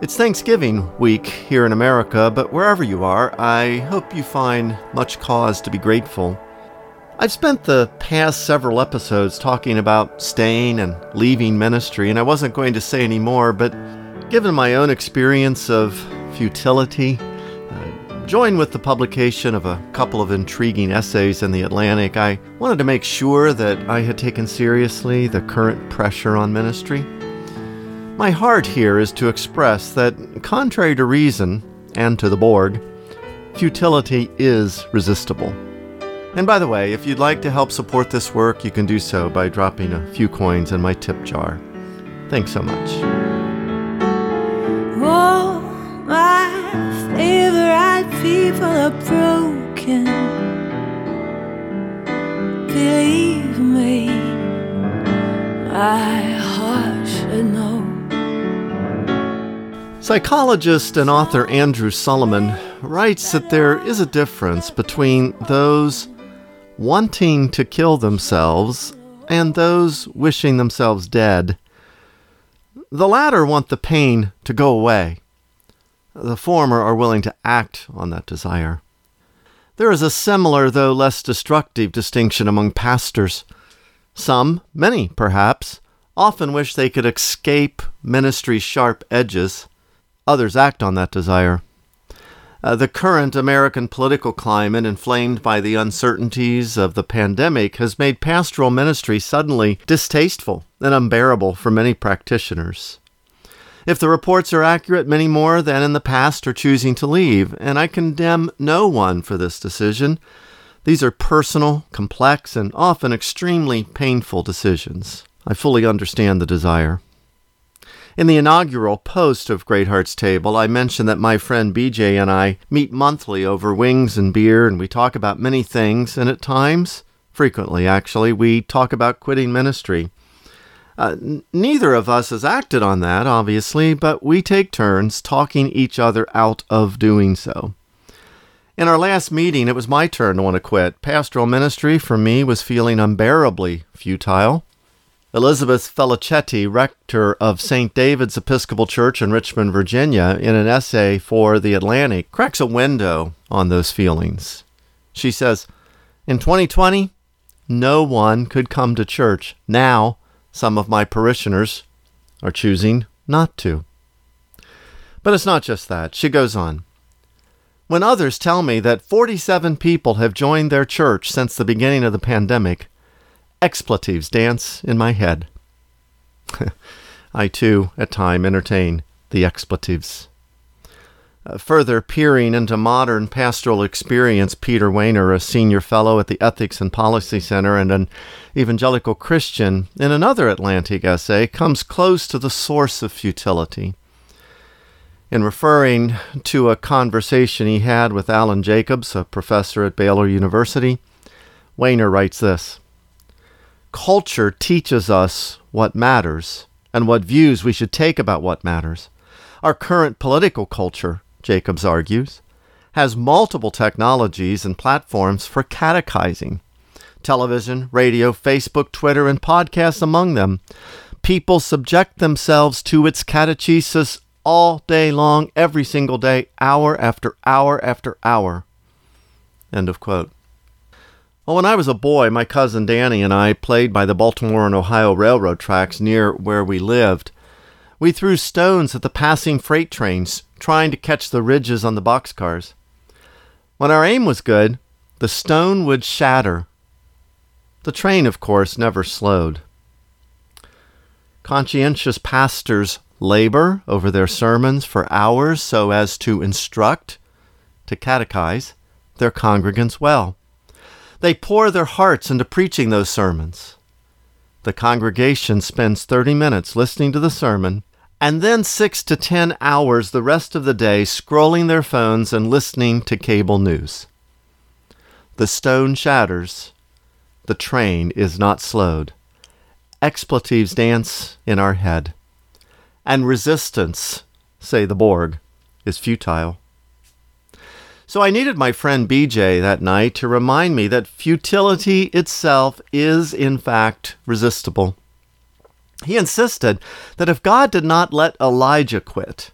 It's Thanksgiving week here in America, but wherever you are, I hope you find much cause to be grateful. I've spent the past several episodes talking about staying and leaving ministry, and I wasn't going to say any more, but given my own experience of futility, uh, joined with the publication of a couple of intriguing essays in The Atlantic, I wanted to make sure that I had taken seriously the current pressure on ministry. My heart here is to express that, contrary to reason and to the Borg, futility is resistible. And by the way, if you'd like to help support this work, you can do so by dropping a few coins in my tip jar. Thanks so much. Oh, my favorite people are broken. Believe me, my heart should know. Psychologist and author Andrew Solomon writes that there is a difference between those wanting to kill themselves and those wishing themselves dead. The latter want the pain to go away. The former are willing to act on that desire. There is a similar, though less destructive, distinction among pastors. Some, many perhaps, often wish they could escape ministry's sharp edges others act on that desire. Uh, the current American political climate, inflamed by the uncertainties of the pandemic, has made pastoral ministry suddenly distasteful and unbearable for many practitioners. If the reports are accurate, many more than in the past are choosing to leave, and I condemn no one for this decision. These are personal, complex, and often extremely painful decisions. I fully understand the desire. In the inaugural post of Great Hearts Table, I mentioned that my friend BJ and I meet monthly over wings and beer, and we talk about many things, and at times, frequently actually, we talk about quitting ministry. Uh, n- neither of us has acted on that, obviously, but we take turns talking each other out of doing so. In our last meeting, it was my turn to want to quit. Pastoral ministry for me was feeling unbearably futile. Elizabeth Felicetti, rector of St. David's Episcopal Church in Richmond, Virginia, in an essay for The Atlantic, cracks a window on those feelings. She says, In 2020, no one could come to church. Now, some of my parishioners are choosing not to. But it's not just that. She goes on. When others tell me that 47 people have joined their church since the beginning of the pandemic, expletives dance in my head. I too, at time, entertain the expletives. Uh, further peering into modern pastoral experience, Peter Wehner, a senior fellow at the Ethics and Policy Center and an evangelical Christian, in another Atlantic essay, comes close to the source of futility. In referring to a conversation he had with Alan Jacobs, a professor at Baylor University, Wehner writes this culture teaches us what matters and what views we should take about what matters. Our current political culture, Jacobs argues, has multiple technologies and platforms for catechizing television, radio, Facebook, Twitter, and podcasts among them. People subject themselves to its catechesis all day long, every single day, hour after hour after hour. End of quote. Well, when I was a boy, my cousin Danny and I played by the Baltimore and Ohio railroad tracks near where we lived. We threw stones at the passing freight trains, trying to catch the ridges on the boxcars. When our aim was good, the stone would shatter. The train, of course, never slowed. Conscientious pastors labor over their sermons for hours so as to instruct, to catechize, their congregants well. They pour their hearts into preaching those sermons. The congregation spends 30 minutes listening to the sermon and then six to 10 hours the rest of the day scrolling their phones and listening to cable news. The stone shatters. The train is not slowed. Expletives dance in our head. And resistance, say the Borg, is futile. So I needed my friend BJ that night to remind me that futility itself is, in fact, resistible. He insisted that if God did not let Elijah quit,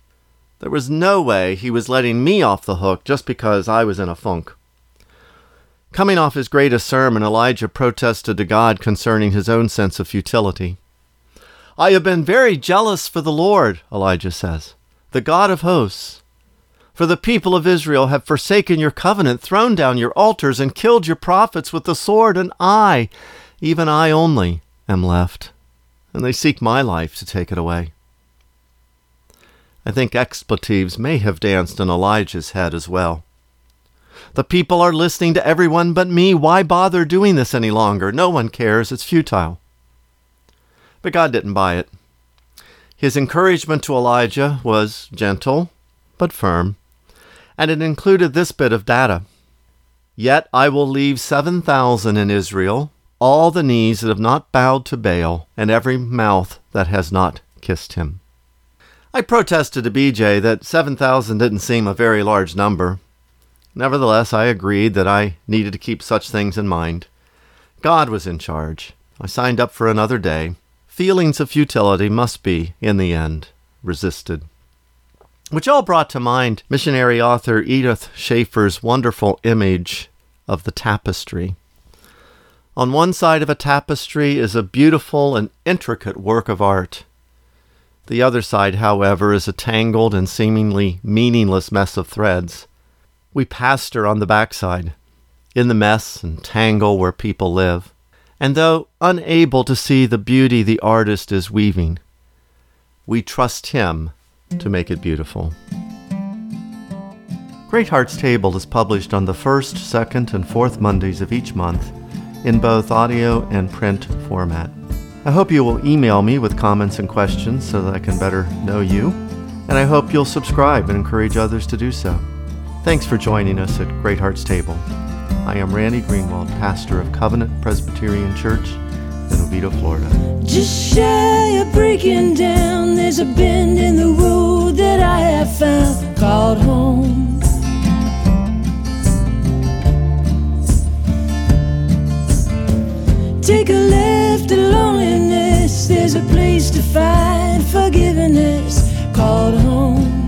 There was no way he was letting me off the hook just because I was in a funk. Coming off his greatest sermon, Elijah protested to God concerning his own sense of futility. I have been very jealous for the Lord, Elijah says, the God of hosts. For the people of Israel have forsaken your covenant, thrown down your altars, and killed your prophets with the sword, and I, even I only, am left, and they seek my life to take it away. I think expletives may have danced in Elijah's head as well. The people are listening to everyone but me. Why bother doing this any longer? No one cares. It's futile. But God didn't buy it. His encouragement to Elijah was gentle but firm and it included this bit of data. Yet I will leave 7,000 in Israel, all the knees that have not bowed to Baal, and every mouth that has not kissed him. I protested to BJ that 7,000 didn't seem a very large number. Nevertheless, I agreed that I needed to keep such things in mind. God was in charge. I signed up for another day. Feelings of futility must be, in the end, resisted which all brought to mind missionary author Edith Schaeffer's wonderful image of the tapestry. On one side of a tapestry is a beautiful and intricate work of art. The other side, however, is a tangled and seemingly meaningless mess of threads. We pastor on the backside, in the mess and tangle where people live, and though unable to see the beauty the artist is weaving, we trust him to make it beautiful. Great Hearts Table is published on the first, second, and fourth Mondays of each month in both audio and print format. I hope you will email me with comments and questions so that I can better know you, and I hope you'll subscribe and encourage others to do so. Thanks for joining us at Great Hearts Table. I am Randy Greenwald, pastor of Covenant Presbyterian Church Oviedo, Florida. Just shy of breaking down, there's a bend in the road that I have found called home. Take a left to loneliness, there's a place to find forgiveness called home.